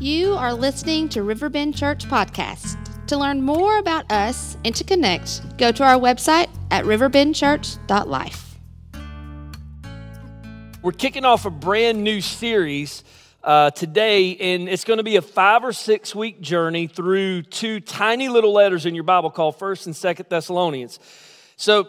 You are listening to Riverbend Church Podcast. To learn more about us and to connect, go to our website at riverbendchurch.life. We're kicking off a brand new series uh, today, and it's going to be a five or six week journey through two tiny little letters in your Bible called First and Second Thessalonians. So,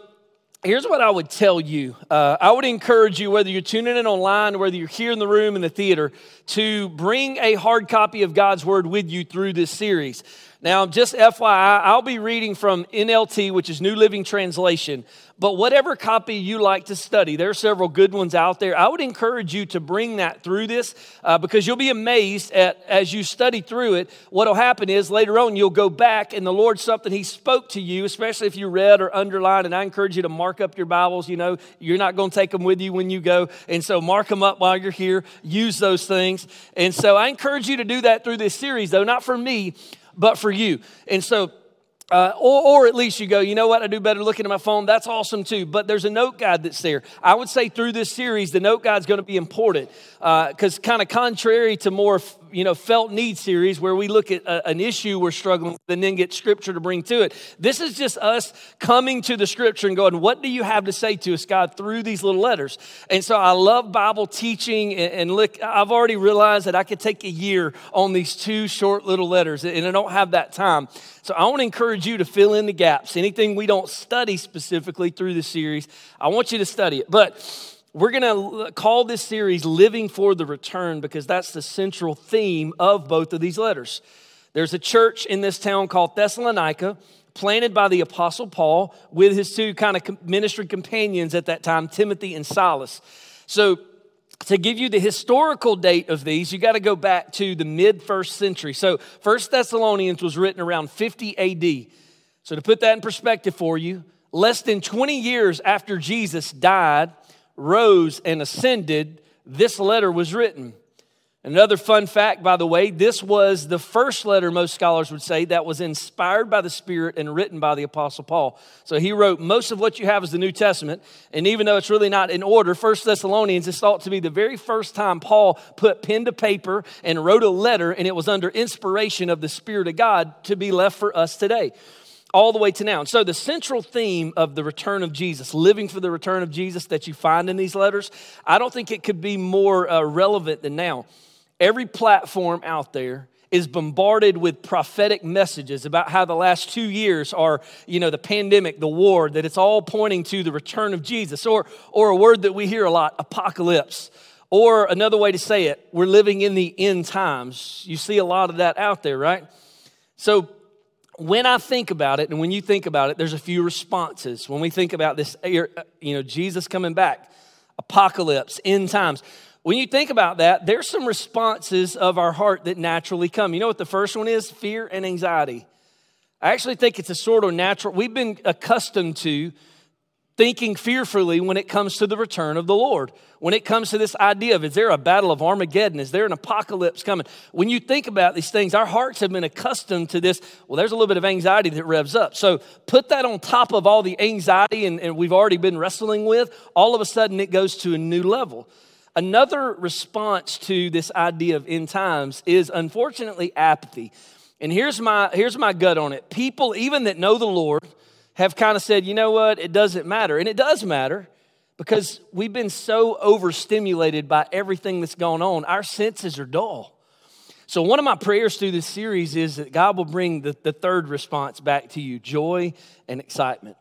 here's what I would tell you. Uh, I would encourage you, whether you're tuning in online, whether you're here in the room in the theater, to bring a hard copy of God's Word with you through this series. Now, just FYI, I'll be reading from NLT, which is New Living Translation. But whatever copy you like to study, there are several good ones out there. I would encourage you to bring that through this uh, because you'll be amazed at as you study through it. What'll happen is later on you'll go back and the Lord something He spoke to you, especially if you read or underlined. And I encourage you to mark up your Bibles. You know you're not going to take them with you when you go, and so mark them up while you're here. Use those things. And so I encourage you to do that through this series, though not for me, but for you. And so uh, or, or, at least you go, you know what, I do better looking at my phone. That's awesome too. But there's a note guide that's there. I would say through this series, the note guide is going to be important because, uh, kind of contrary to more, you know, felt need series where we look at a, an issue we're struggling with and then get scripture to bring to it. This is just us coming to the scripture and going, what do you have to say to us, God, through these little letters? And so I love Bible teaching. And, and look, I've already realized that I could take a year on these two short little letters, and I don't have that time. So I want to encourage you to fill in the gaps. Anything we don't study specifically through the series, I want you to study it. But we're going to call this series Living for the Return because that's the central theme of both of these letters. There's a church in this town called Thessalonica, planted by the Apostle Paul with his two kind of ministry companions at that time, Timothy and Silas. So to give you the historical date of these, you got to go back to the mid first century. So, First Thessalonians was written around 50 AD. So, to put that in perspective for you, less than 20 years after Jesus died, rose, and ascended, this letter was written. Another fun fact, by the way, this was the first letter, most scholars would say, that was inspired by the Spirit and written by the Apostle Paul. So he wrote most of what you have is the New Testament. And even though it's really not in order, First Thessalonians is thought to be the very first time Paul put pen to paper and wrote a letter, and it was under inspiration of the Spirit of God to be left for us today all the way to now. And so, the central theme of the return of Jesus, living for the return of Jesus that you find in these letters, I don't think it could be more uh, relevant than now. Every platform out there is bombarded with prophetic messages about how the last two years are, you know, the pandemic, the war, that it's all pointing to the return of Jesus, or, or a word that we hear a lot, apocalypse. Or another way to say it, we're living in the end times. You see a lot of that out there, right? So when I think about it, and when you think about it, there's a few responses. When we think about this, uh, uh, you know, Jesus coming back, apocalypse, end times. When you think about that, there's some responses of our heart that naturally come. You know what the first one is? Fear and anxiety. I actually think it's a sort of natural, we've been accustomed to thinking fearfully when it comes to the return of the Lord. When it comes to this idea of is there a battle of Armageddon? Is there an apocalypse coming? When you think about these things, our hearts have been accustomed to this. Well, there's a little bit of anxiety that revs up. So put that on top of all the anxiety and, and we've already been wrestling with. All of a sudden, it goes to a new level. Another response to this idea of end times is unfortunately apathy. And here's my, here's my gut on it. People, even that know the Lord, have kind of said, you know what, it doesn't matter. And it does matter because we've been so overstimulated by everything that's gone on, our senses are dull. So, one of my prayers through this series is that God will bring the, the third response back to you joy and excitement.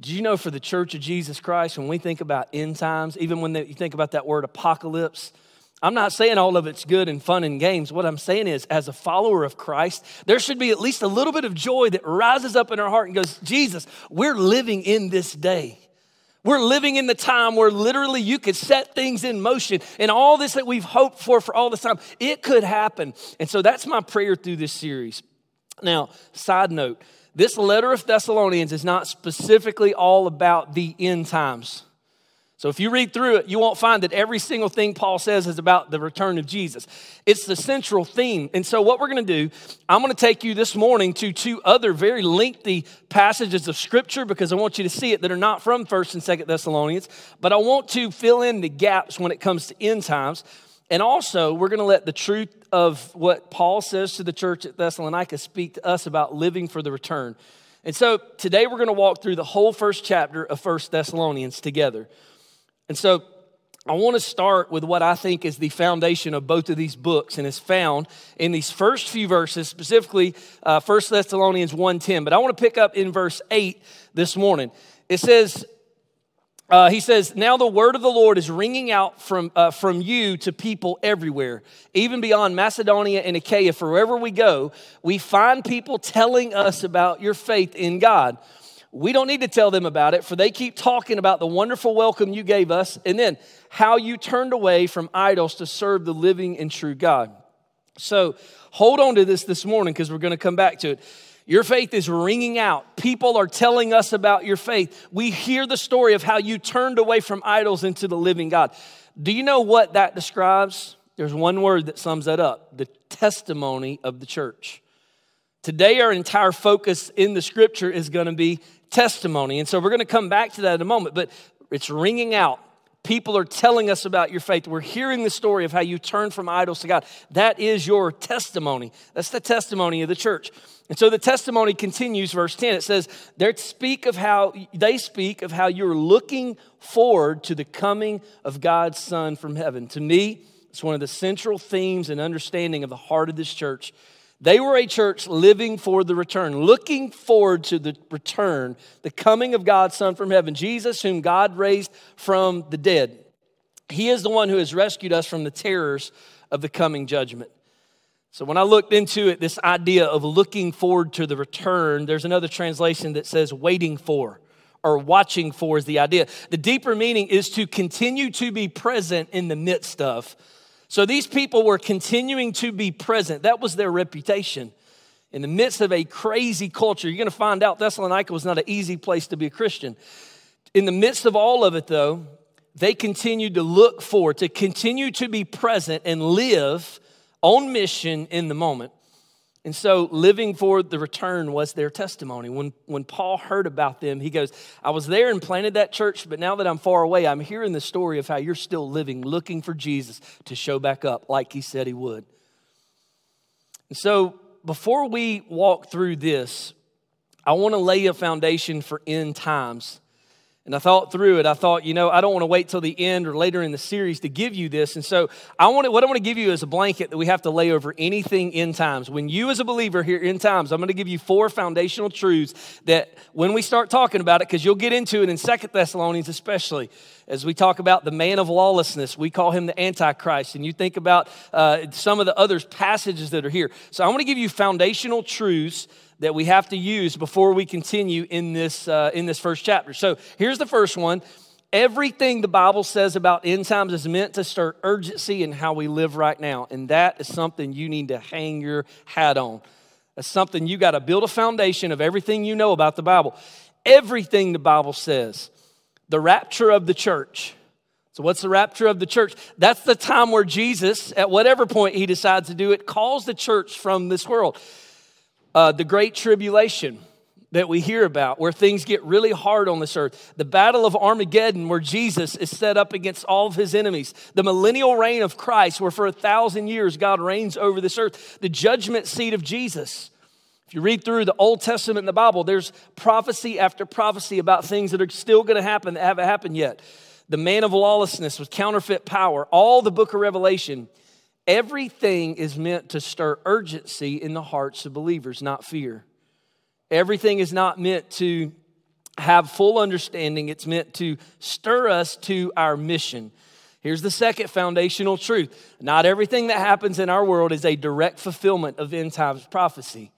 Do you know for the church of Jesus Christ, when we think about end times, even when you think about that word apocalypse, I'm not saying all of it's good and fun and games. What I'm saying is, as a follower of Christ, there should be at least a little bit of joy that rises up in our heart and goes, Jesus, we're living in this day. We're living in the time where literally you could set things in motion and all this that we've hoped for for all this time, it could happen. And so that's my prayer through this series. Now, side note, this letter of Thessalonians is not specifically all about the end times. So if you read through it, you won't find that every single thing Paul says is about the return of Jesus. It's the central theme. And so what we're going to do, I'm going to take you this morning to two other very lengthy passages of scripture because I want you to see it that are not from 1st and 2nd Thessalonians, but I want to fill in the gaps when it comes to end times. And also, we're going to let the truth of what Paul says to the church at Thessalonica speak to us about living for the return. And so today we're going to walk through the whole first chapter of First Thessalonians together. And so I want to start with what I think is the foundation of both of these books and is found in these first few verses, specifically uh, 1 Thessalonians 1.10. But I want to pick up in verse 8 this morning. It says, uh, he says, Now the word of the Lord is ringing out from, uh, from you to people everywhere, even beyond Macedonia and Achaia. For wherever we go, we find people telling us about your faith in God. We don't need to tell them about it, for they keep talking about the wonderful welcome you gave us and then how you turned away from idols to serve the living and true God. So hold on to this this morning because we're going to come back to it. Your faith is ringing out. People are telling us about your faith. We hear the story of how you turned away from idols into the living God. Do you know what that describes? There's one word that sums that up the testimony of the church. Today, our entire focus in the scripture is going to be testimony. And so we're going to come back to that in a moment, but it's ringing out. People are telling us about your faith. We're hearing the story of how you turn from idols to God. That is your testimony. That's the testimony of the church. And so the testimony continues, verse 10. It says, they speak of how they speak of how you're looking forward to the coming of God's Son from heaven. To me, it's one of the central themes and understanding of the heart of this church they were a church living for the return, looking forward to the return, the coming of God's Son from heaven, Jesus, whom God raised from the dead. He is the one who has rescued us from the terrors of the coming judgment. So, when I looked into it, this idea of looking forward to the return, there's another translation that says waiting for or watching for is the idea. The deeper meaning is to continue to be present in the midst of so these people were continuing to be present. That was their reputation. In the midst of a crazy culture, you're going to find out Thessalonica was not an easy place to be a Christian. In the midst of all of it, though, they continued to look forward, to continue to be present and live on mission in the moment. And so living for the return was their testimony. When, when Paul heard about them, he goes, I was there and planted that church, but now that I'm far away, I'm hearing the story of how you're still living, looking for Jesus to show back up like he said he would. And so before we walk through this, I want to lay a foundation for end times and I thought through it. I thought, you know, I don't want to wait till the end or later in the series to give you this. And so I want to, what I want to give you is a blanket that we have to lay over anything end times. When you as a believer here end times, I'm going to give you four foundational truths that when we start talking about it, because you'll get into it in Second Thessalonians especially, as we talk about the man of lawlessness, we call him the Antichrist. And you think about uh, some of the other passages that are here. So I want to give you foundational truths that we have to use before we continue in this, uh, in this first chapter. So here's the first one. Everything the Bible says about end times is meant to stir urgency in how we live right now. And that is something you need to hang your hat on. That's something you got to build a foundation of everything you know about the Bible. Everything the Bible says. The rapture of the church. So, what's the rapture of the church? That's the time where Jesus, at whatever point he decides to do it, calls the church from this world uh, the great tribulation that we hear about, where things get really hard on this earth, the battle of Armageddon, where Jesus is set up against all of his enemies, the millennial reign of Christ, where for a thousand years God reigns over this earth, the judgment seat of Jesus. If you read through the Old Testament in the Bible, there's prophecy after prophecy about things that are still going to happen that haven't happened yet. The man of lawlessness with counterfeit power, all the book of Revelation. Everything is meant to stir urgency in the hearts of believers, not fear. Everything is not meant to have full understanding, it's meant to stir us to our mission. Here's the second foundational truth not everything that happens in our world is a direct fulfillment of end times prophecy.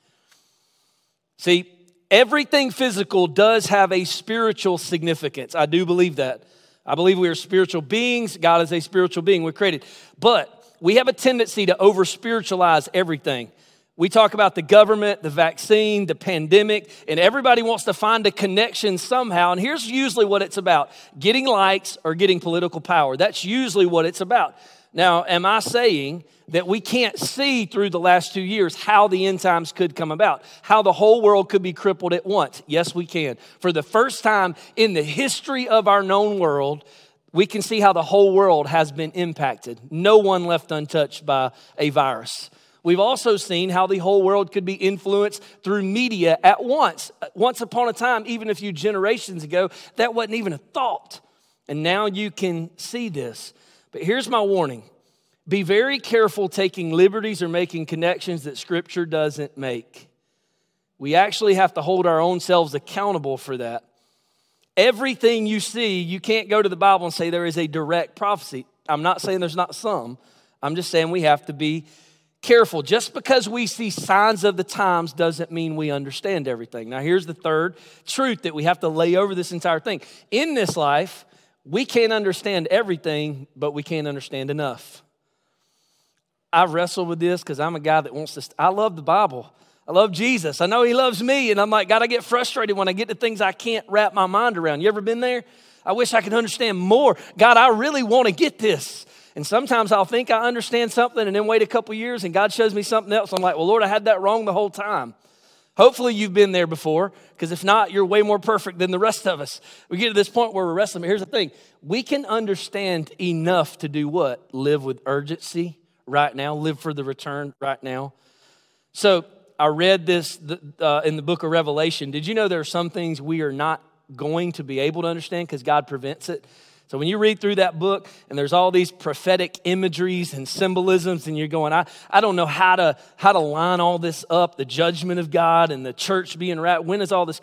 See, everything physical does have a spiritual significance. I do believe that. I believe we are spiritual beings. God is a spiritual being. We're created. But we have a tendency to over spiritualize everything. We talk about the government, the vaccine, the pandemic, and everybody wants to find a connection somehow. And here's usually what it's about getting likes or getting political power. That's usually what it's about. Now, am I saying that we can't see through the last two years how the end times could come about, how the whole world could be crippled at once? Yes, we can. For the first time in the history of our known world, we can see how the whole world has been impacted. No one left untouched by a virus. We've also seen how the whole world could be influenced through media at once. Once upon a time, even a few generations ago, that wasn't even a thought. And now you can see this. But here's my warning be very careful taking liberties or making connections that Scripture doesn't make. We actually have to hold our own selves accountable for that. Everything you see, you can't go to the Bible and say there is a direct prophecy. I'm not saying there's not some. I'm just saying we have to be careful. Just because we see signs of the times doesn't mean we understand everything. Now, here's the third truth that we have to lay over this entire thing. In this life, we can't understand everything, but we can't understand enough. I wrestle with this because I'm a guy that wants to, st- I love the Bible. I love Jesus. I know He loves me, and I'm like, God, I get frustrated when I get to things I can't wrap my mind around. You ever been there? I wish I could understand more. God, I really want to get this. And sometimes I'll think I understand something and then wait a couple years and God shows me something else. I'm like, well, Lord, I had that wrong the whole time. Hopefully you've been there before, because if not, you're way more perfect than the rest of us. We get to this point where we're wrestling. But here's the thing we can understand enough to do what? Live with urgency right now, live for the return right now. So I read this uh, in the book of Revelation. Did you know there are some things we are not going to be able to understand because God prevents it? So when you read through that book and there's all these prophetic imageries and symbolisms, and you're going, I, I don't know how to how to line all this up, the judgment of God and the church being wrapped. When is all this?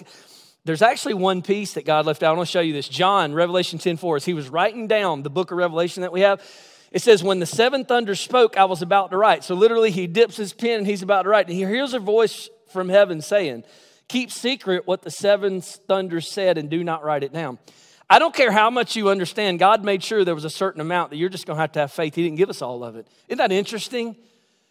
There's actually one piece that God left out. I want to show you this. John, Revelation 10 4, as he was writing down the book of Revelation that we have, it says, When the seven thunders spoke, I was about to write. So literally, he dips his pen and he's about to write. And he hears a voice from heaven saying, Keep secret what the seven thunders said and do not write it down. I don't care how much you understand, God made sure there was a certain amount that you're just going to have to have faith. He didn't give us all of it. Isn't that interesting?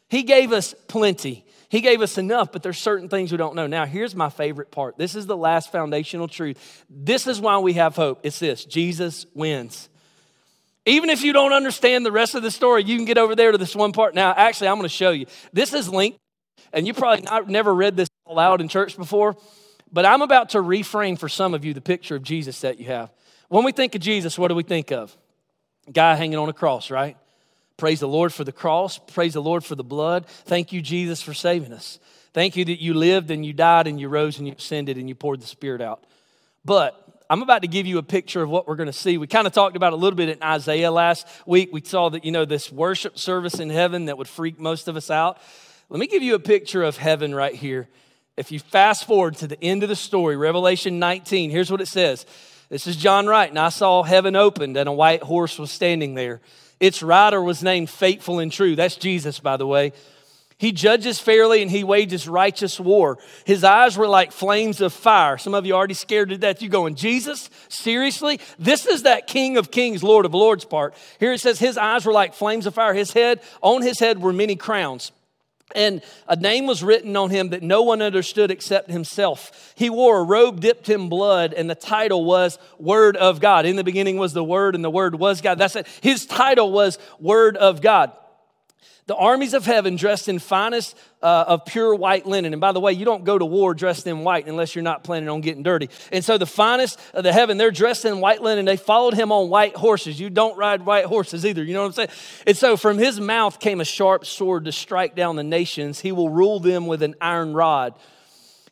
He gave us plenty. He gave us enough, but there's certain things we don't know. Now, here's my favorite part. This is the last foundational truth. This is why we have hope. It's this Jesus wins. Even if you don't understand the rest of the story, you can get over there to this one part. Now, actually, I'm going to show you. This is linked, and you probably not, never read this aloud in church before, but I'm about to reframe for some of you the picture of Jesus that you have. When we think of Jesus, what do we think of? Guy hanging on a cross, right? Praise the Lord for the cross. Praise the Lord for the blood. Thank you, Jesus, for saving us. Thank you that you lived and you died and you rose and you ascended and you poured the Spirit out. But I'm about to give you a picture of what we're going to see. We kind of talked about a little bit in Isaiah last week. We saw that, you know, this worship service in heaven that would freak most of us out. Let me give you a picture of heaven right here. If you fast forward to the end of the story, Revelation 19, here's what it says this is John Wright, and I saw heaven opened, and a white horse was standing there. Its rider was named Faithful and True. That's Jesus, by the way. He judges fairly and he wages righteous war. His eyes were like flames of fire. Some of you already scared to death. You're going, Jesus? Seriously? This is that King of Kings, Lord of Lords part. Here it says his eyes were like flames of fire. His head, on his head were many crowns. And a name was written on him that no one understood except himself. He wore a robe dipped in blood, and the title was Word of God. In the beginning was the Word, and the Word was God. That's it. His title was Word of God. The armies of heaven dressed in finest uh, of pure white linen. And by the way, you don't go to war dressed in white unless you're not planning on getting dirty. And so the finest of the heaven, they're dressed in white linen. They followed him on white horses. You don't ride white horses either. You know what I'm saying? And so from his mouth came a sharp sword to strike down the nations. He will rule them with an iron rod.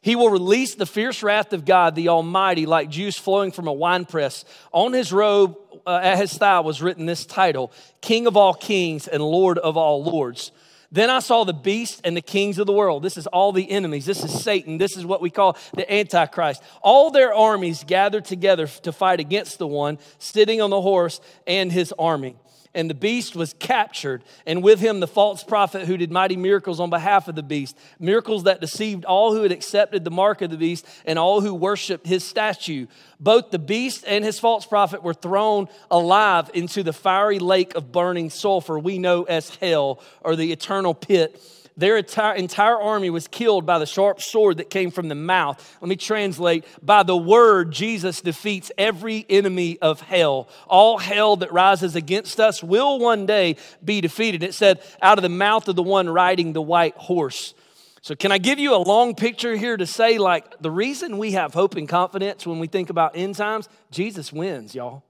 He will release the fierce wrath of God, the Almighty, like juice flowing from a winepress. On his robe, uh, at his thigh, was written this title King of all kings and Lord of all lords. Then I saw the beast and the kings of the world. This is all the enemies. This is Satan. This is what we call the Antichrist. All their armies gathered together to fight against the one sitting on the horse and his army and the beast was captured, and with him the false prophet who did mighty miracles on behalf of the beast, miracles that deceived all who had accepted the mark of the beast and all who worshiped his statue. Both the beast and his false prophet were thrown alive into the fiery lake of burning sulfur we know as hell or the eternal pit their entire, entire army was killed by the sharp sword that came from the mouth. Let me translate. By the word, Jesus defeats every enemy of hell. All hell that rises against us will one day be defeated. It said, out of the mouth of the one riding the white horse. So, can I give you a long picture here to say, like, the reason we have hope and confidence when we think about end times? Jesus wins, y'all.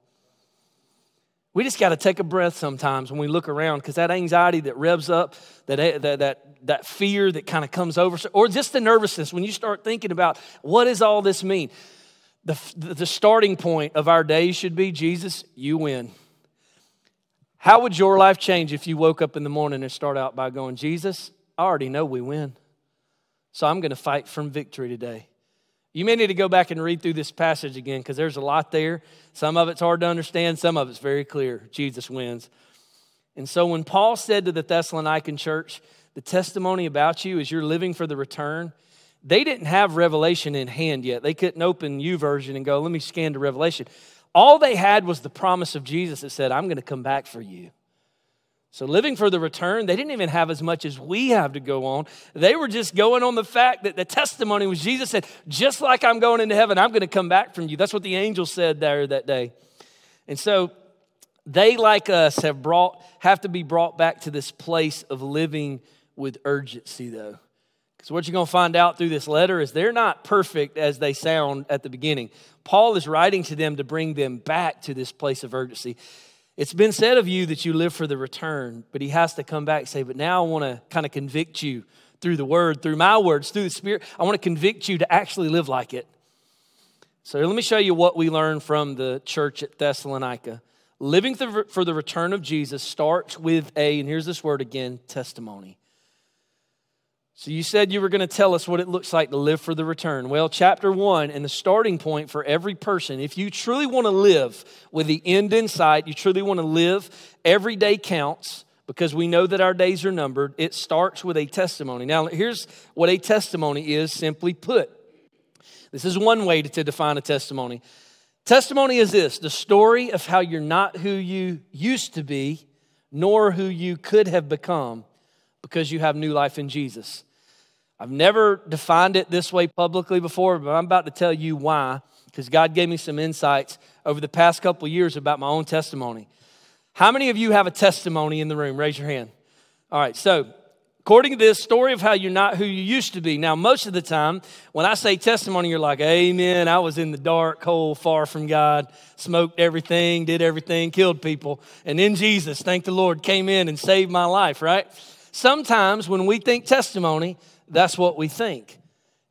We just got to take a breath sometimes when we look around because that anxiety that revs up, that, eh, that, that, that fear that kind of comes over, or just the nervousness when you start thinking about what does all this mean? The, the starting point of our day should be Jesus, you win. How would your life change if you woke up in the morning and start out by going, Jesus, I already know we win. So I'm going to fight from victory today. You may need to go back and read through this passage again because there's a lot there. Some of it's hard to understand, some of it's very clear. Jesus wins. And so when Paul said to the Thessalonican church, the testimony about you is you're living for the return, they didn't have Revelation in hand yet. They couldn't open YouVersion and go, let me scan to Revelation. All they had was the promise of Jesus that said, I'm going to come back for you. So, living for the return, they didn't even have as much as we have to go on. They were just going on the fact that the testimony was Jesus said, just like I'm going into heaven, I'm going to come back from you. That's what the angel said there that day. And so, they, like us, have brought, have to be brought back to this place of living with urgency, though. Because what you're going to find out through this letter is they're not perfect as they sound at the beginning. Paul is writing to them to bring them back to this place of urgency. It's been said of you that you live for the return, but he has to come back and say, But now I want to kind of convict you through the word, through my words, through the Spirit. I want to convict you to actually live like it. So let me show you what we learned from the church at Thessalonica. Living for the return of Jesus starts with a, and here's this word again, testimony. So you said you were going to tell us what it looks like to live for the return. Well, chapter one and the starting point for every person, if you truly want to live with the end in sight, you truly want to live, every day counts because we know that our days are numbered. It starts with a testimony. Now, here's what a testimony is simply put. This is one way to define a testimony. Testimony is this the story of how you're not who you used to be, nor who you could have become because you have new life in Jesus. I've never defined it this way publicly before, but I'm about to tell you why, because God gave me some insights over the past couple years about my own testimony. How many of you have a testimony in the room? Raise your hand. All right, so according to this story of how you're not who you used to be. Now, most of the time, when I say testimony, you're like, Amen. I was in the dark hole, far from God, smoked everything, did everything, killed people. And then Jesus, thank the Lord, came in and saved my life, right? Sometimes when we think testimony, that's what we think.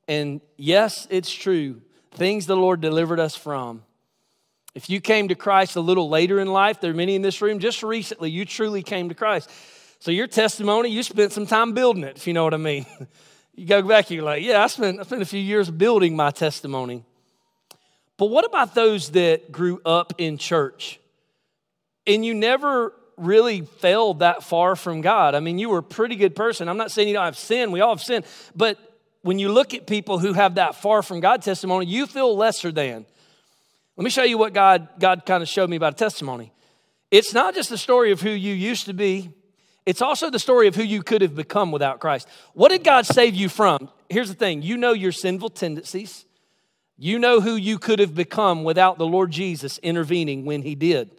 And yes, it's true. Things the Lord delivered us from. If you came to Christ a little later in life, there are many in this room, just recently, you truly came to Christ. So your testimony, you spent some time building it, if you know what I mean. you go back, you're like, yeah, I spent, I spent a few years building my testimony. But what about those that grew up in church and you never really fell that far from God. I mean, you were a pretty good person. I'm not saying you don't have sin, we all have sin. But when you look at people who have that far from God testimony, you feel lesser than. Let me show you what God, God kind of showed me about a testimony. It's not just the story of who you used to be, it's also the story of who you could have become without Christ. What did God save you from? Here's the thing you know your sinful tendencies, you know who you could have become without the Lord Jesus intervening when He did.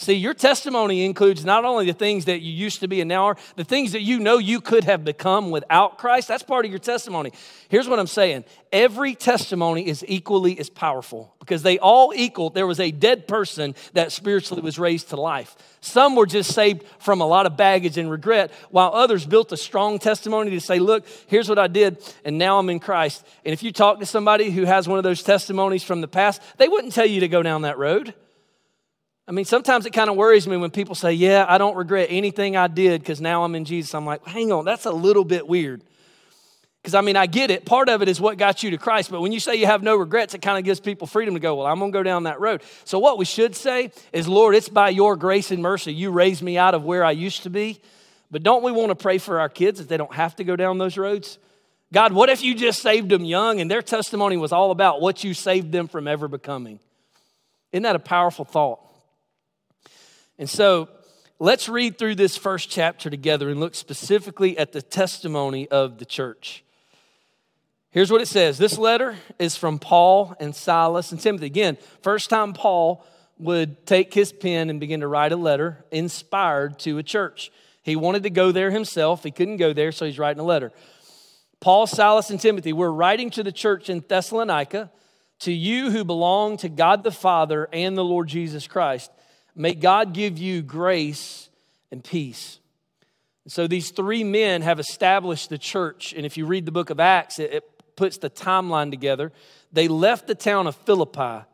See, your testimony includes not only the things that you used to be and now are, the things that you know you could have become without Christ. That's part of your testimony. Here's what I'm saying every testimony is equally as powerful because they all equal. There was a dead person that spiritually was raised to life. Some were just saved from a lot of baggage and regret, while others built a strong testimony to say, Look, here's what I did, and now I'm in Christ. And if you talk to somebody who has one of those testimonies from the past, they wouldn't tell you to go down that road. I mean, sometimes it kind of worries me when people say, Yeah, I don't regret anything I did because now I'm in Jesus. I'm like, Hang on, that's a little bit weird. Because I mean, I get it. Part of it is what got you to Christ. But when you say you have no regrets, it kind of gives people freedom to go, Well, I'm going to go down that road. So, what we should say is, Lord, it's by your grace and mercy you raised me out of where I used to be. But don't we want to pray for our kids that they don't have to go down those roads? God, what if you just saved them young and their testimony was all about what you saved them from ever becoming? Isn't that a powerful thought? And so let's read through this first chapter together and look specifically at the testimony of the church. Here's what it says this letter is from Paul and Silas and Timothy. Again, first time Paul would take his pen and begin to write a letter inspired to a church. He wanted to go there himself, he couldn't go there, so he's writing a letter. Paul, Silas, and Timothy, we're writing to the church in Thessalonica, to you who belong to God the Father and the Lord Jesus Christ May God give you grace and peace. So these three men have established the church. And if you read the book of Acts, it, it puts the timeline together. They left the town of Philippi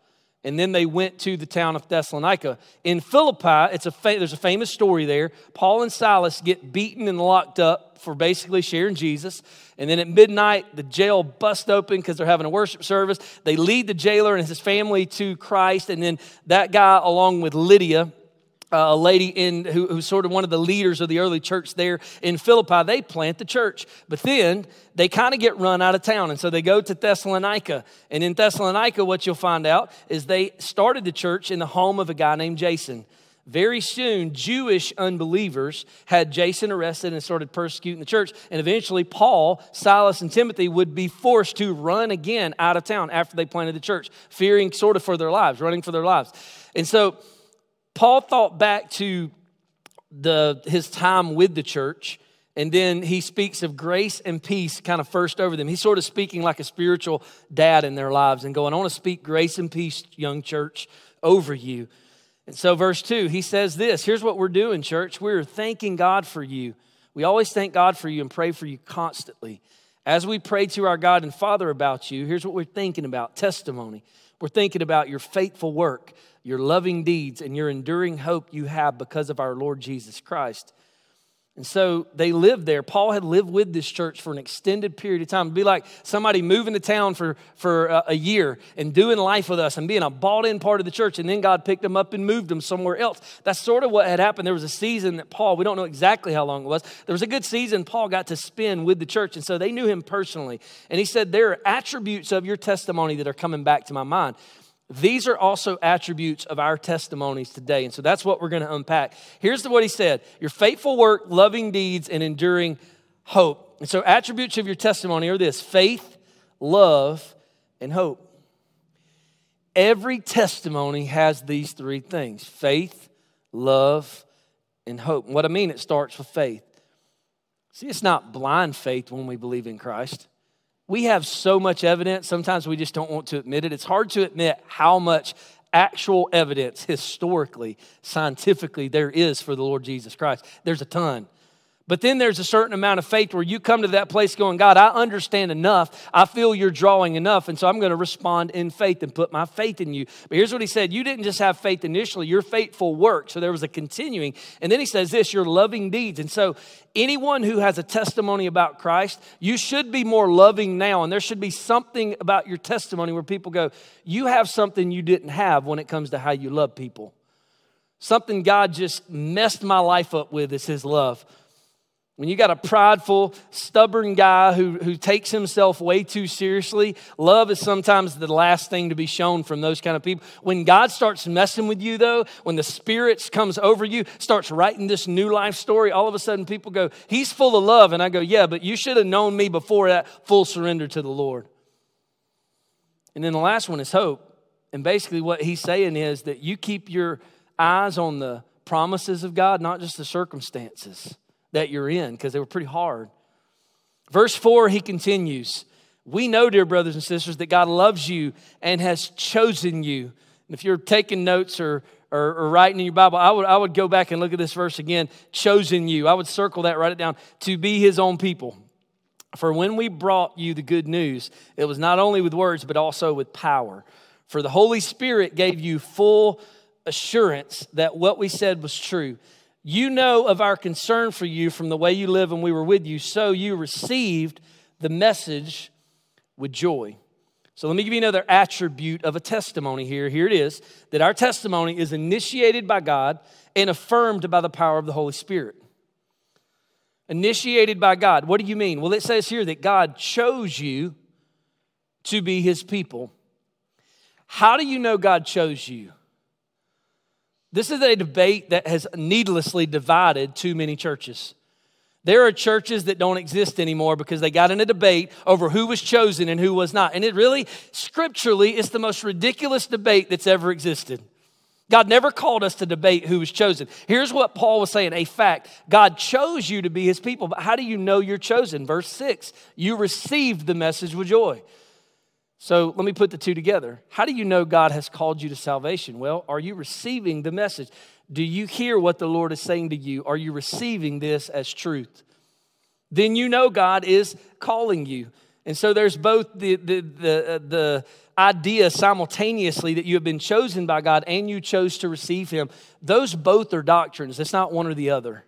and then they went to the town of Thessalonica. In Philippi, it's a fa- there's a famous story there. Paul and Silas get beaten and locked up for basically sharing Jesus. And then at midnight, the jail busts open because they're having a worship service. They lead the jailer and his family to Christ. And then that guy, along with Lydia, uh, a lady in who, who's sort of one of the leaders of the early church there in Philippi, they plant the church. But then they kind of get run out of town. And so they go to Thessalonica. And in Thessalonica, what you'll find out is they started the church in the home of a guy named Jason. Very soon, Jewish unbelievers had Jason arrested and started persecuting the church. And eventually, Paul, Silas, and Timothy would be forced to run again out of town after they planted the church, fearing sort of for their lives, running for their lives. And so, Paul thought back to the, his time with the church, and then he speaks of grace and peace kind of first over them. He's sort of speaking like a spiritual dad in their lives and going, I want to speak grace and peace, young church, over you. And so, verse 2, he says this Here's what we're doing, church. We're thanking God for you. We always thank God for you and pray for you constantly. As we pray to our God and Father about you, here's what we're thinking about testimony. We're thinking about your faithful work, your loving deeds, and your enduring hope you have because of our Lord Jesus Christ. And so they lived there. Paul had lived with this church for an extended period of time. It'd be like somebody moving to town for, for a, year and doing life with us and being a bought in part of the church. And then God picked them up and moved them somewhere else. That's sort of what had happened. There was a season that Paul, we don't know exactly how long it was, there was a good season Paul got to spend with the church. And so they knew him personally. And he said, There are attributes of your testimony that are coming back to my mind. These are also attributes of our testimonies today. And so that's what we're going to unpack. Here's what he said Your faithful work, loving deeds, and enduring hope. And so, attributes of your testimony are this faith, love, and hope. Every testimony has these three things faith, love, and hope. And what I mean, it starts with faith. See, it's not blind faith when we believe in Christ. We have so much evidence, sometimes we just don't want to admit it. It's hard to admit how much actual evidence, historically, scientifically, there is for the Lord Jesus Christ. There's a ton. But then there's a certain amount of faith where you come to that place going, God, I understand enough. I feel you're drawing enough. And so I'm going to respond in faith and put my faith in you. But here's what he said You didn't just have faith initially, your faithful work. So there was a continuing. And then he says this your loving deeds. And so anyone who has a testimony about Christ, you should be more loving now. And there should be something about your testimony where people go, You have something you didn't have when it comes to how you love people. Something God just messed my life up with is his love. When you got a prideful, stubborn guy who, who takes himself way too seriously, love is sometimes the last thing to be shown from those kind of people. When God starts messing with you, though, when the Spirit comes over you, starts writing this new life story, all of a sudden people go, He's full of love. And I go, Yeah, but you should have known me before that full surrender to the Lord. And then the last one is hope. And basically, what he's saying is that you keep your eyes on the promises of God, not just the circumstances that you're in because they were pretty hard. Verse 4, he continues We know, dear brothers and sisters, that God loves you and has chosen you. And if you're taking notes or, or, or, writing in your Bible, I would, I would go back and look at this verse again chosen you. I would circle that, write it down to be his own people. For when we brought you the good news, it was not only with words, but also with power. For the Holy Spirit gave you full assurance that what we said was true. You know of our concern for you from the way you live when we were with you, so you received the message with joy. So let me give you another attribute of a testimony here. Here it is that our testimony is initiated by God and affirmed by the power of the Holy Spirit. Initiated by God. What do you mean? Well, it says here that God chose you to be his people. How do you know God chose you? This is a debate that has needlessly divided too many churches. There are churches that don't exist anymore because they got in a debate over who was chosen and who was not. And it really, scripturally, is the most ridiculous debate that's ever existed. God never called us to debate who was chosen. Here's what Paul was saying a fact God chose you to be his people, but how do you know you're chosen? Verse 6 You received the message with joy. So let me put the two together. How do you know God has called you to salvation? Well, are you receiving the message? Do you hear what the Lord is saying to you? Are you receiving this as truth? Then you know God is calling you. And so there's both the, the, the, uh, the idea simultaneously that you have been chosen by God and you chose to receive Him. Those both are doctrines, it's not one or the other.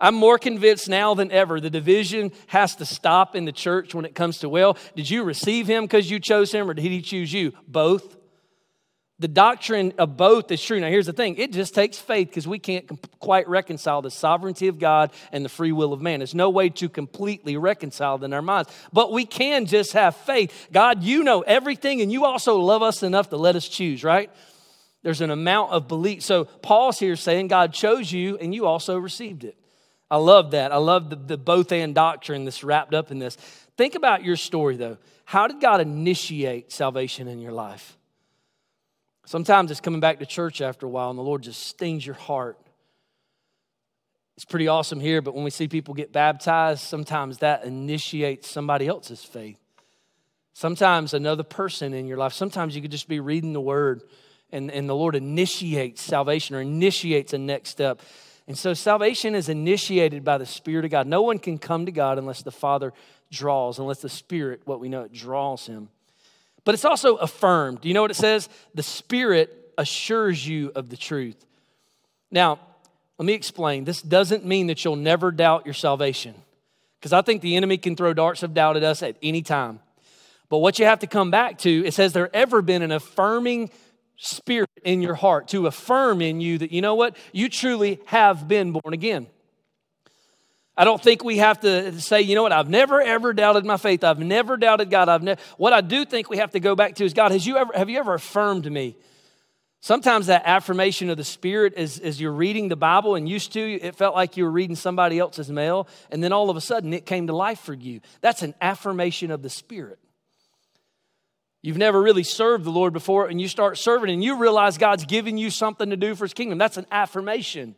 I'm more convinced now than ever the division has to stop in the church when it comes to, well, did you receive him because you chose him or did he choose you? Both. The doctrine of both is true. Now, here's the thing it just takes faith because we can't quite reconcile the sovereignty of God and the free will of man. There's no way to completely reconcile them in our minds. But we can just have faith. God, you know everything, and you also love us enough to let us choose, right? There's an amount of belief. So, Paul's here saying God chose you, and you also received it. I love that. I love the, the both and doctrine that's wrapped up in this. Think about your story, though. How did God initiate salvation in your life? Sometimes it's coming back to church after a while and the Lord just stings your heart. It's pretty awesome here, but when we see people get baptized, sometimes that initiates somebody else's faith. Sometimes another person in your life, sometimes you could just be reading the word and, and the Lord initiates salvation or initiates a next step. And so salvation is initiated by the Spirit of God. No one can come to God unless the Father draws, unless the Spirit, what we know, it draws him. But it's also affirmed. Do you know what it says? The Spirit assures you of the truth. Now, let me explain. This doesn't mean that you'll never doubt your salvation, because I think the enemy can throw darts of doubt at us at any time. But what you have to come back to, it says there ever been an affirming spirit in your heart to affirm in you that, you know what, you truly have been born again. I don't think we have to say, you know what, I've never ever doubted my faith. I've never doubted God. I've never what I do think we have to go back to is God, has you ever have you ever affirmed me? Sometimes that affirmation of the Spirit is as you're reading the Bible and used to, it felt like you were reading somebody else's mail, and then all of a sudden it came to life for you. That's an affirmation of the Spirit. You've never really served the Lord before, and you start serving, and you realize God's giving you something to do for His kingdom. That's an affirmation.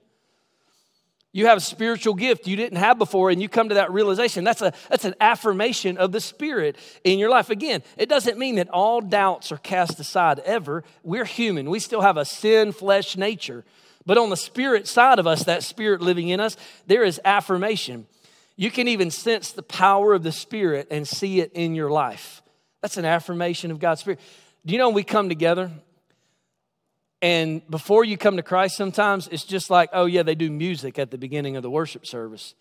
You have a spiritual gift you didn't have before, and you come to that realization. That's, a, that's an affirmation of the Spirit in your life. Again, it doesn't mean that all doubts are cast aside ever. We're human, we still have a sin flesh nature. But on the Spirit side of us, that Spirit living in us, there is affirmation. You can even sense the power of the Spirit and see it in your life. That's an affirmation of God's Spirit. Do you know we come together? And before you come to Christ, sometimes it's just like, oh, yeah, they do music at the beginning of the worship service.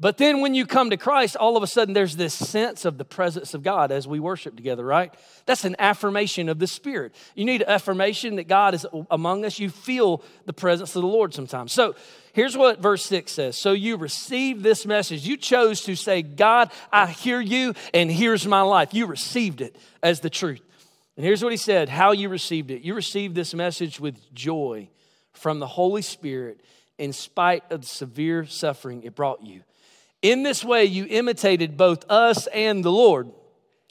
But then when you come to Christ, all of a sudden there's this sense of the presence of God as we worship together, right? That's an affirmation of the Spirit. You need affirmation that God is among us. You feel the presence of the Lord sometimes. So here's what verse 6 says So you received this message. You chose to say, God, I hear you, and here's my life. You received it as the truth. And here's what he said how you received it. You received this message with joy from the Holy Spirit in spite of the severe suffering it brought you. In this way, you imitated both us and the Lord.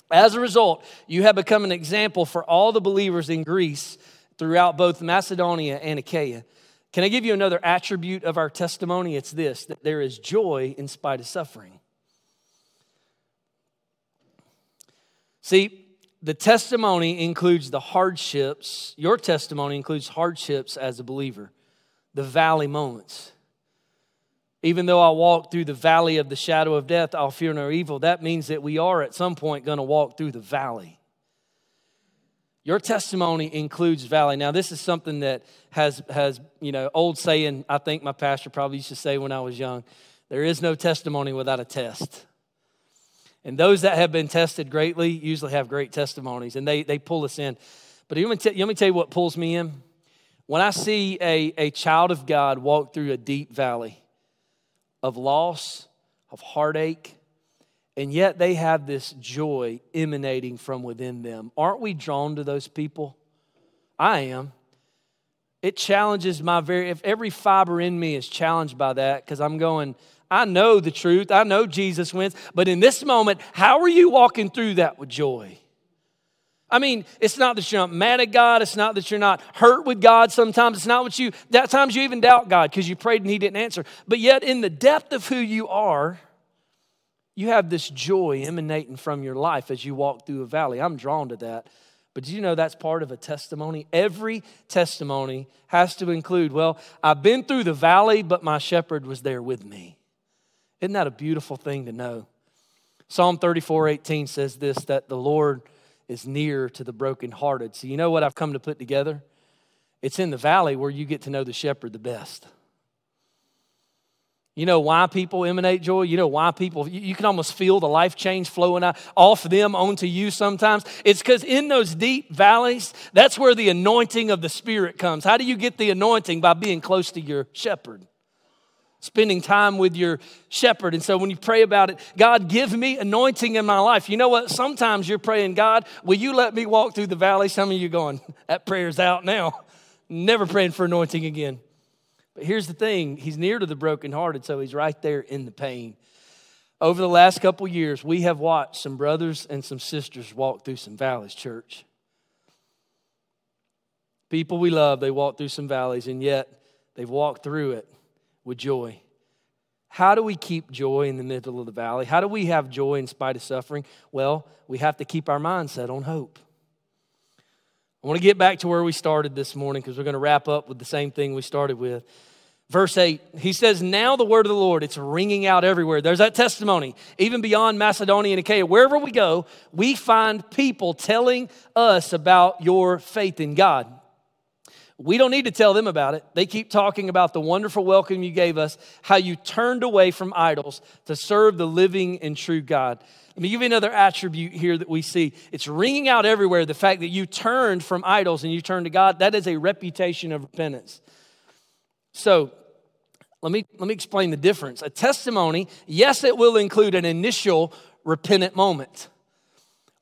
As a result, you have become an example for all the believers in Greece throughout both Macedonia and Achaia. Can I give you another attribute of our testimony? It's this that there is joy in spite of suffering. See, the testimony includes the hardships. Your testimony includes hardships as a believer, the valley moments. Even though I walk through the valley of the shadow of death, I'll fear no evil. That means that we are at some point going to walk through the valley. Your testimony includes valley. Now, this is something that has, has, you know, old saying, I think my pastor probably used to say when I was young there is no testimony without a test. And those that have been tested greatly usually have great testimonies, and they, they pull us in. But let me, t- let me tell you what pulls me in. When I see a, a child of God walk through a deep valley, of loss, of heartache, and yet they have this joy emanating from within them. Aren't we drawn to those people? I am. It challenges my very, if every fiber in me is challenged by that, because I'm going, I know the truth, I know Jesus wins, but in this moment, how are you walking through that with joy? I mean, it's not that you're not mad at God. It's not that you're not hurt with God sometimes. It's not what you, that times you even doubt God because you prayed and He didn't answer. But yet, in the depth of who you are, You have this joy emanating from your life as you walk through a valley. I'm drawn to that. But you know that's part of a testimony? Every testimony has to include, well, I've been through the valley, but my shepherd was there with me. Isn't that a beautiful thing to know? Psalm 34 18 says this that the Lord is near to the brokenhearted. So, you know what I've come to put together? It's in the valley where you get to know the shepherd the best. You know why people emanate joy? You know why people, you can almost feel the life change flowing out off them onto you sometimes. It's because in those deep valleys, that's where the anointing of the Spirit comes. How do you get the anointing? By being close to your shepherd, spending time with your shepherd. And so when you pray about it, God, give me anointing in my life. You know what? Sometimes you're praying, God, will you let me walk through the valley? Some of you going, that prayer's out now. Never praying for anointing again. But here's the thing He's near to the brokenhearted, so He's right there in the pain. Over the last couple years, we have watched some brothers and some sisters walk through some valleys, church. People we love, they walk through some valleys, and yet they've walked through it with joy. How do we keep joy in the middle of the valley? How do we have joy in spite of suffering? Well, we have to keep our mindset on hope. I want to get back to where we started this morning because we're going to wrap up with the same thing we started with. Verse 8, he says, Now the word of the Lord, it's ringing out everywhere. There's that testimony. Even beyond Macedonia and Achaia, wherever we go, we find people telling us about your faith in God. We don't need to tell them about it. They keep talking about the wonderful welcome you gave us, how you turned away from idols to serve the living and true God. Let me give you another attribute here that we see. It's ringing out everywhere the fact that you turned from idols and you turned to God. That is a reputation of repentance. So, let me, let me explain the difference. A testimony, yes, it will include an initial repentant moment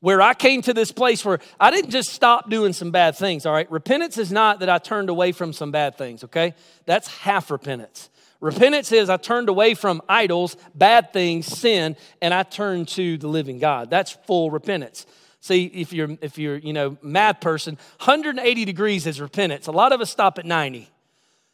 where I came to this place where I didn't just stop doing some bad things, all right? Repentance is not that I turned away from some bad things, okay? That's half repentance. Repentance is I turned away from idols, bad things, sin, and I turned to the living God. That's full repentance. See, if you're if you're, you know, mad person, 180 degrees is repentance. A lot of us stop at 90.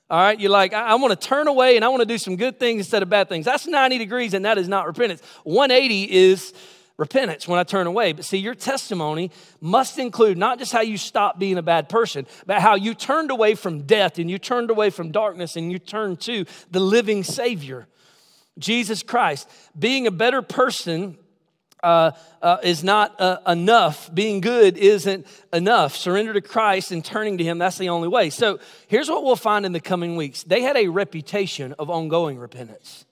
All right, you're like, I, I want to turn away and I want to do some good things instead of bad things. That's 90 degrees, and that is not repentance. 180 is repentance when I turn away. But see, your testimony must include not just how you stopped being a bad person, but how you turned away from death and you turned away from darkness and you turned to the living Savior, Jesus Christ. Being a better person uh, uh, is not uh, enough. Being good isn't enough. Surrender to Christ and turning to Him, that's the only way. So here's what we'll find in the coming weeks they had a reputation of ongoing repentance.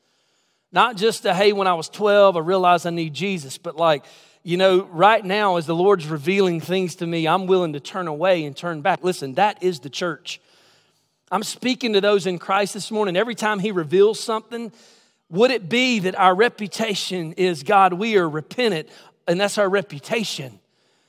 Not just a, hey, when I was 12, I realized I need Jesus, but like, you know, right now, as the Lord's revealing things to me, I'm willing to turn away and turn back. Listen, that is the church. I'm speaking to those in Christ this morning. Every time He reveals something, would it be that our reputation is God, we are repentant, and that's our reputation?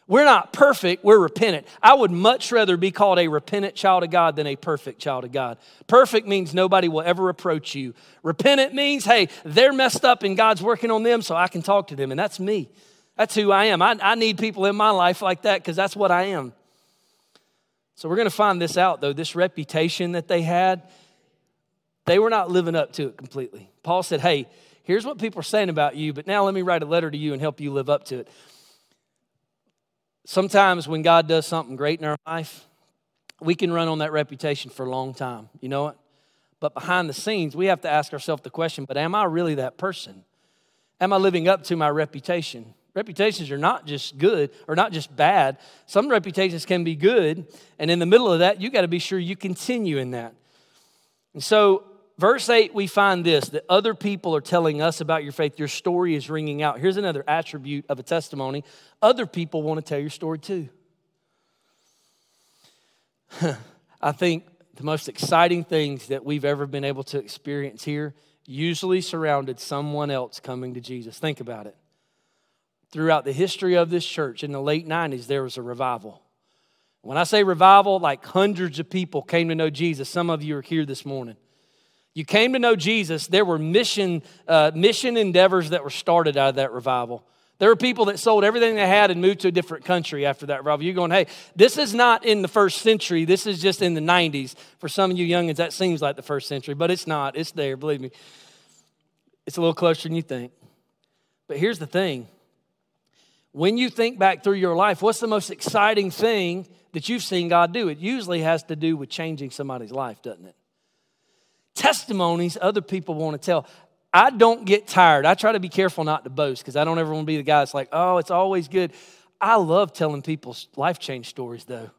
We're not perfect, we're repentant. I would much rather be called a repentant child of God than a perfect child of God. Perfect means nobody will ever approach you. Repentant means, hey, they're messed up and God's working on them so I can talk to them, and that's me. That's who I am. I, I need people in my life like that because that's what I am. So we're going to find this out, though. This reputation that they had, they were not living up to it completely. Paul said, hey, here's what people are saying about you, but now let me write a letter to you and help you live up to it. Sometimes when God does something great in our life, we can run on that reputation for a long time. You know what? But behind the scenes, we have to ask ourselves the question but am I really that person? Am I living up to my reputation? Reputations are not just good or not just bad. Some reputations can be good, and in the middle of that, you got to be sure you continue in that. And so verse 8, we find this that other people are telling us about your faith. Your story is ringing out. Here's another attribute of a testimony other people want to tell your story too. I think the most exciting things that we've ever been able to experience here usually surrounded someone else coming to Jesus. Think about it. Throughout the history of this church in the late 90s, there was a revival. When I say revival, like hundreds of people came to know Jesus. Some of you are here this morning you came to know Jesus, there were mission, uh, mission endeavors that were started out of that revival. There were people that sold everything they had and moved to a different country after that revival. You're going, hey, this is not in the first century. This is just in the 90s. For some of you youngins, that seems like the first century, but it's not. It's there, believe me. It's a little closer than you think. But here's the thing when you think back through your life, what's the most exciting thing that you've seen God do? It usually has to do with changing somebody's life, doesn't it? Testimonies other people want to tell. I don't get tired. I try to be careful not to boast because I don't ever want to be the guy that's like, oh, it's always good. I love telling people's life change stories, though.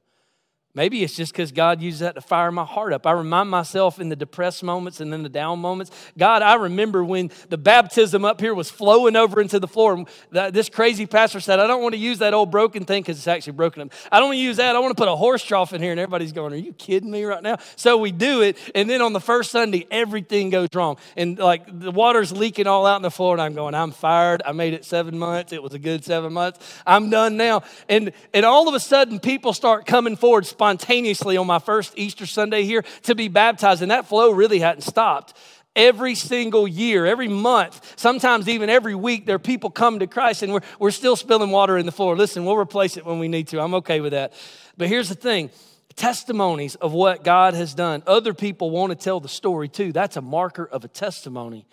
Maybe it's just because God uses that to fire my heart up. I remind myself in the depressed moments and then the down moments. God, I remember when the baptism up here was flowing over into the floor. This crazy pastor said, I don't want to use that old broken thing because it's actually broken up. I don't want to use that. I want to put a horse trough in here. And everybody's going, Are you kidding me right now? So we do it. And then on the first Sunday, everything goes wrong. And like the water's leaking all out in the floor. And I'm going, I'm fired. I made it seven months. It was a good seven months. I'm done now. And, and all of a sudden, people start coming forward spontaneously on my first Easter Sunday here to be baptized, and that flow really hadn't stopped. Every single year, every month, sometimes even every week, there are people come to Christ and we're, we're still spilling water in the floor. Listen, we'll replace it when we need to. I'm okay with that. But here's the thing testimonies of what God has done. Other people want to tell the story too. That's a marker of a testimony.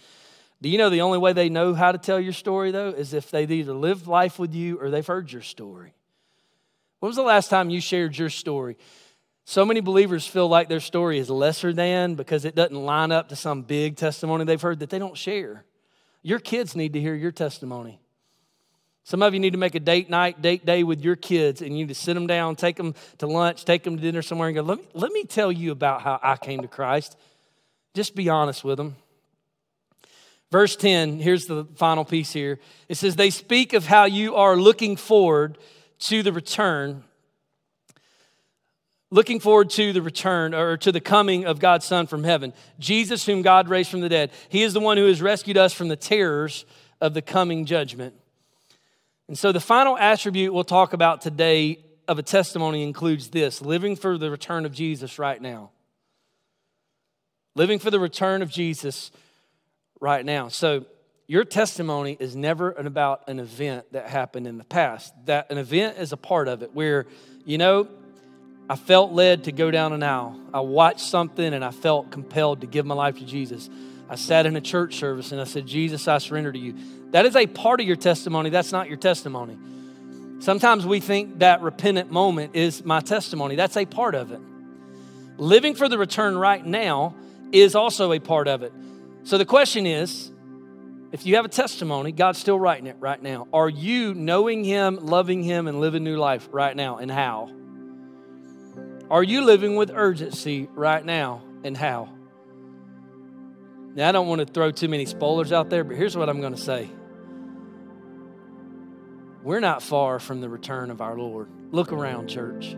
Do you know the only way they know how to tell your story, though, is if they've either lived life with you or they've heard your story? When was the last time you shared your story? So many believers feel like their story is lesser than because it doesn't line up to some big testimony they've heard that they don't share. Your kids need to hear your testimony. Some of you need to make a date night, date day with your kids, and you need to sit them down, take them to lunch, take them to dinner somewhere, and go, let me, let me tell you about how I came to Christ. Just be honest with them. Verse 10, here's the final piece here. It says, They speak of how you are looking forward to the return, looking forward to the return or to the coming of God's Son from heaven. Jesus, whom God raised from the dead. He is the one who has rescued us from the terrors of the coming judgment. And so the final attribute we'll talk about today of a testimony includes this living for the return of Jesus right now. Living for the return of Jesus right now. So your testimony is never about an event that happened in the past. That an event is a part of it where, you know, I felt led to go down an aisle. I watched something and I felt compelled to give my life to Jesus. I sat in a church service and I said, Jesus, I surrender to you. That is a part of your testimony. That's not your testimony. Sometimes we think that repentant moment is my testimony. That's a part of it. Living for the return right now is also a part of it. So the question is if you have a testimony, God's still writing it right now. Are you knowing Him, loving Him, and living new life right now? And how? Are you living with urgency right now? And how? Now, I don't want to throw too many spoilers out there, but here's what I'm going to say. We're not far from the return of our Lord. Look around, church.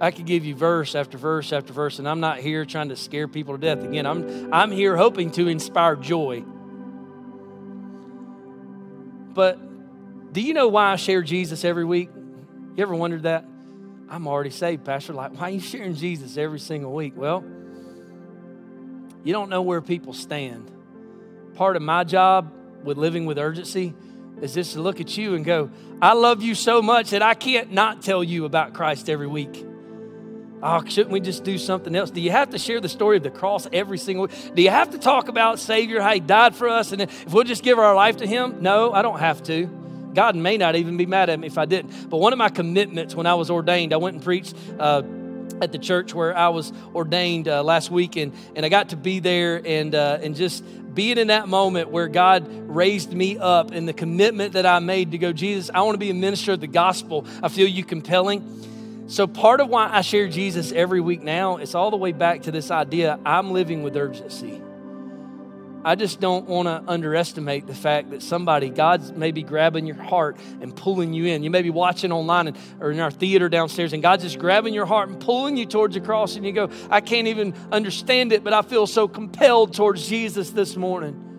I could give you verse after verse after verse, and I'm not here trying to scare people to death. Again, I'm, I'm here hoping to inspire joy. But do you know why I share Jesus every week? You ever wondered that? I'm already saved, Pastor. Like, why are you sharing Jesus every single week? Well, you don't know where people stand. Part of my job with living with urgency is just to look at you and go, I love you so much that I can't not tell you about Christ every week. Oh, shouldn't we just do something else? Do you have to share the story of the cross every single week? Do you have to talk about Savior, how He died for us, and if we'll just give our life to Him? No, I don't have to. God may not even be mad at me if I didn't. But one of my commitments when I was ordained, I went and preached. Uh, at the church where I was ordained uh, last week, and, and I got to be there and, uh, and just being in that moment where God raised me up and the commitment that I made to go, Jesus, I want to be a minister of the gospel. I feel you compelling. So, part of why I share Jesus every week now is all the way back to this idea I'm living with urgency. I just don't want to underestimate the fact that somebody, God's maybe grabbing your heart and pulling you in. You may be watching online and, or in our theater downstairs, and God's just grabbing your heart and pulling you towards the cross, and you go, I can't even understand it, but I feel so compelled towards Jesus this morning.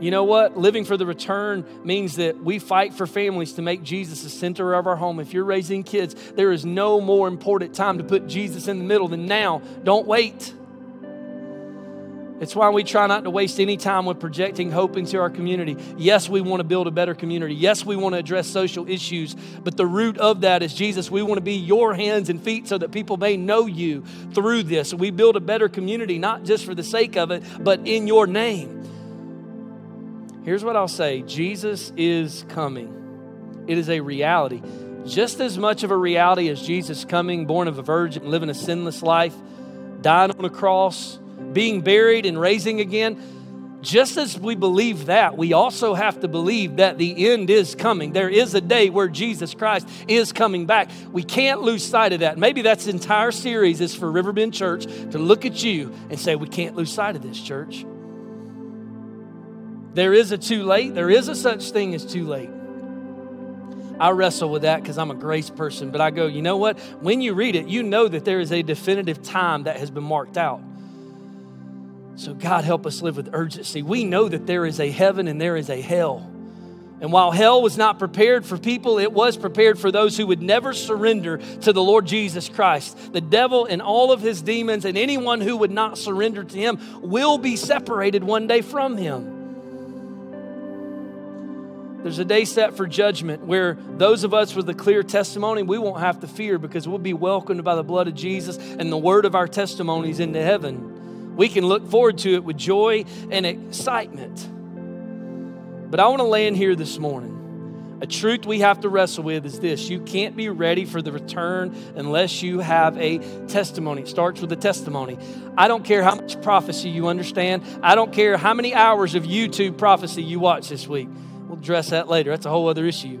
You know what? Living for the return means that we fight for families to make Jesus the center of our home. If you're raising kids, there is no more important time to put Jesus in the middle than now. Don't wait. It's why we try not to waste any time with projecting hope into our community. Yes, we want to build a better community. Yes, we want to address social issues. But the root of that is Jesus. We want to be your hands and feet so that people may know you through this. We build a better community, not just for the sake of it, but in your name. Here's what I'll say Jesus is coming, it is a reality. Just as much of a reality as Jesus coming, born of a virgin, living a sinless life, dying on a cross, being buried, and raising again just as we believe that, we also have to believe that the end is coming. There is a day where Jesus Christ is coming back. We can't lose sight of that. Maybe that's entire series is for Riverbend Church to look at you and say, we can't lose sight of this, church. There is a too late. There is a such thing as too late. I wrestle with that because I'm a grace person, but I go, you know what? When you read it, you know that there is a definitive time that has been marked out. So, God, help us live with urgency. We know that there is a heaven and there is a hell. And while hell was not prepared for people, it was prepared for those who would never surrender to the Lord Jesus Christ. The devil and all of his demons and anyone who would not surrender to him will be separated one day from him. There's a day set for judgment where those of us with a clear testimony, we won't have to fear because we'll be welcomed by the blood of Jesus and the word of our testimonies into heaven we can look forward to it with joy and excitement. But I want to land here this morning. A truth we have to wrestle with is this you can't be ready for the return unless you have a testimony. It starts with a testimony. I don't care how much prophecy you understand, I don't care how many hours of YouTube prophecy you watch this week. We'll address that later. That's a whole other issue.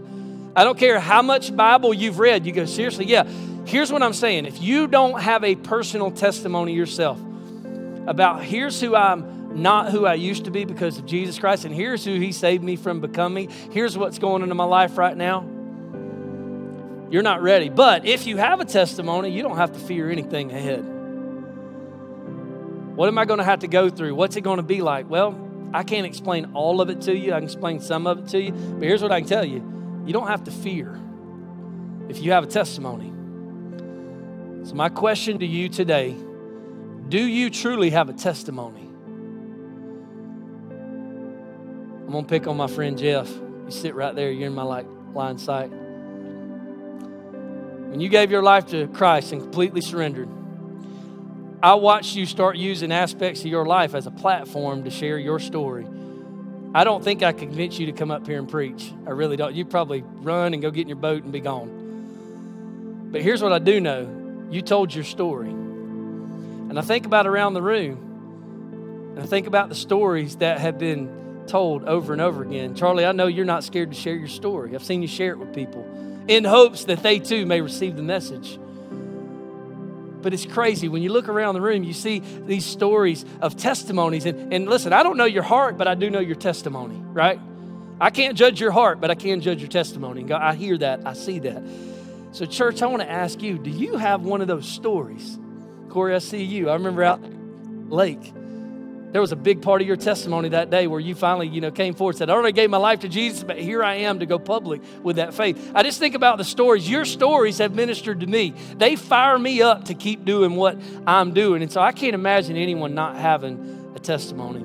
I don't care how much Bible you've read. You go, seriously? Yeah. Here's what I'm saying if you don't have a personal testimony yourself, about here's who I'm not who I used to be because of Jesus Christ, and here's who He saved me from becoming. Here's what's going into my life right now. You're not ready. But if you have a testimony, you don't have to fear anything ahead. What am I going to have to go through? What's it going to be like? Well, I can't explain all of it to you. I can explain some of it to you. But here's what I can tell you you don't have to fear if you have a testimony. So, my question to you today do you truly have a testimony? I'm going to pick on my friend Jeff. You sit right there, you're in my like, line sight. When you gave your life to Christ and completely surrendered, I watched you start using aspects of your life as a platform to share your story. I don't think I could convince you to come up here and preach. I really don't. You'd probably run and go get in your boat and be gone. But here's what I do know you told your story. And I think about around the room, and I think about the stories that have been told over and over again. Charlie, I know you're not scared to share your story. I've seen you share it with people in hopes that they too may receive the message. But it's crazy. When you look around the room, you see these stories of testimonies. And, and listen, I don't know your heart, but I do know your testimony, right? I can't judge your heart, but I can judge your testimony. God, I hear that, I see that. So, church, I want to ask you do you have one of those stories? Corey, I see you. I remember out lake. There was a big part of your testimony that day where you finally, you know, came forward and said, I already gave my life to Jesus, but here I am to go public with that faith. I just think about the stories. Your stories have ministered to me. They fire me up to keep doing what I'm doing. And so I can't imagine anyone not having a testimony.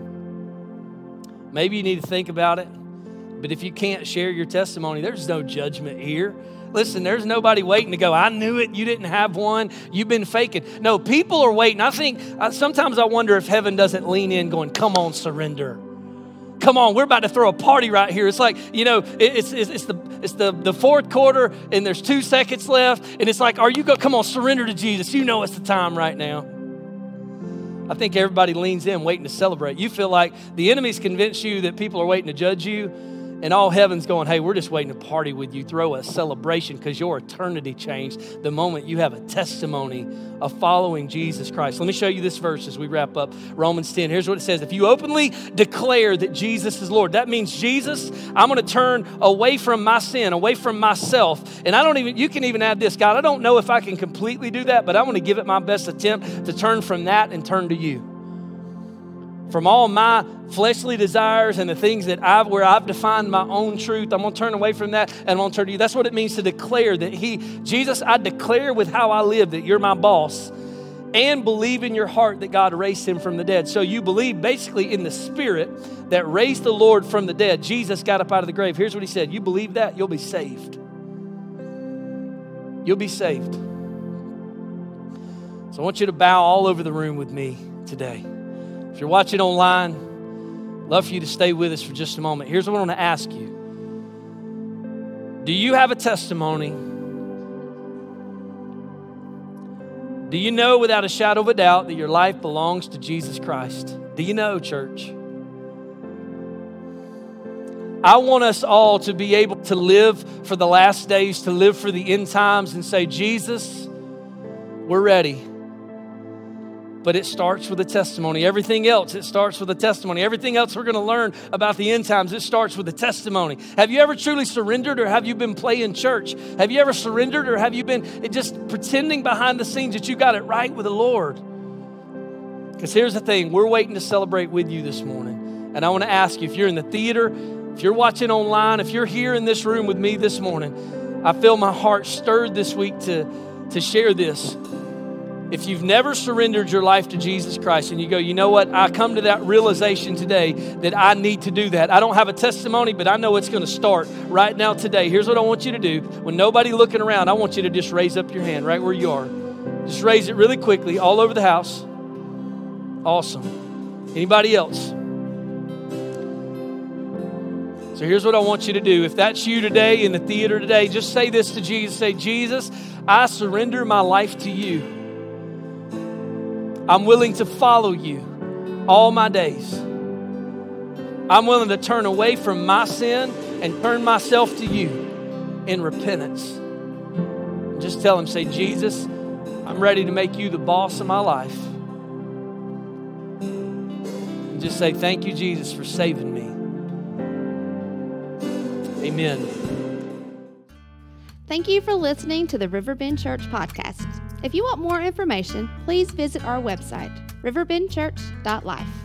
Maybe you need to think about it. But if you can't share your testimony, there's no judgment here. Listen, there's nobody waiting to go. I knew it. You didn't have one. You've been faking. No, people are waiting. I think uh, sometimes I wonder if heaven doesn't lean in, going, "Come on, surrender." Come on, we're about to throw a party right here. It's like, you know, it's, it's, it's, the, it's the, the fourth quarter and there's two seconds left. And it's like, are you go, come on, surrender to Jesus. You know it's the time right now. I think everybody leans in waiting to celebrate. You feel like the enemy's convinced you that people are waiting to judge you and all heaven's going, hey, we're just waiting to party with you. Throw a celebration because your eternity changed the moment you have a testimony of following Jesus Christ. Let me show you this verse as we wrap up Romans 10. Here's what it says If you openly declare that Jesus is Lord, that means, Jesus, I'm going to turn away from my sin, away from myself. And I don't even, you can even add this, God, I don't know if I can completely do that, but I'm going to give it my best attempt to turn from that and turn to you from all my fleshly desires and the things that I've where I've defined my own truth. I'm gonna turn away from that and I'm gonna turn to you. That's what it means to declare that He, Jesus, I declare with how I live that you're my boss. And believe in your heart that God raised him from the dead. So you believe basically in the spirit that raised the Lord from the dead. Jesus got up out of the grave. Here's what he said You believe that, you'll be saved. You'll be saved. So I want you to bow all over the room with me today. If you're watching online, Love for you to stay with us for just a moment. Here's what I want to ask you Do you have a testimony? Do you know without a shadow of a doubt that your life belongs to Jesus Christ? Do you know, church? I want us all to be able to live for the last days, to live for the end times, and say, Jesus, we're ready. But it starts with a testimony. Everything else, it starts with a testimony. Everything else we're going to learn about the end times, it starts with a testimony. Have you ever truly surrendered or have you been playing church? Have you ever surrendered or have you been just pretending behind the scenes that you got it right with the Lord? Because here's the thing we're waiting to celebrate with you this morning. And I want to ask you if you're in the theater, if you're watching online, if you're here in this room with me this morning, I feel my heart stirred this week to, to share this if you've never surrendered your life to Jesus Christ and you go, you know what, I come to that realization today that I need to do that. I don't have a testimony, but I know it's going to start right now today. Here's what I want you to do. When nobody looking around, I want you to just raise up your hand right where you are. Just raise it really quickly all over the house. Awesome. Anybody else? So here's what I want you to do. If that's you today in the theater today, just say this to Jesus. Say, Jesus, I surrender my life to you. I'm willing to follow you all my days. I'm willing to turn away from my sin and turn myself to you in repentance. Just tell him, say, Jesus, I'm ready to make you the boss of my life. And just say, Thank you, Jesus, for saving me. Amen. Thank you for listening to the Riverbend Church podcast. If you want more information, please visit our website, riverbendchurch.life.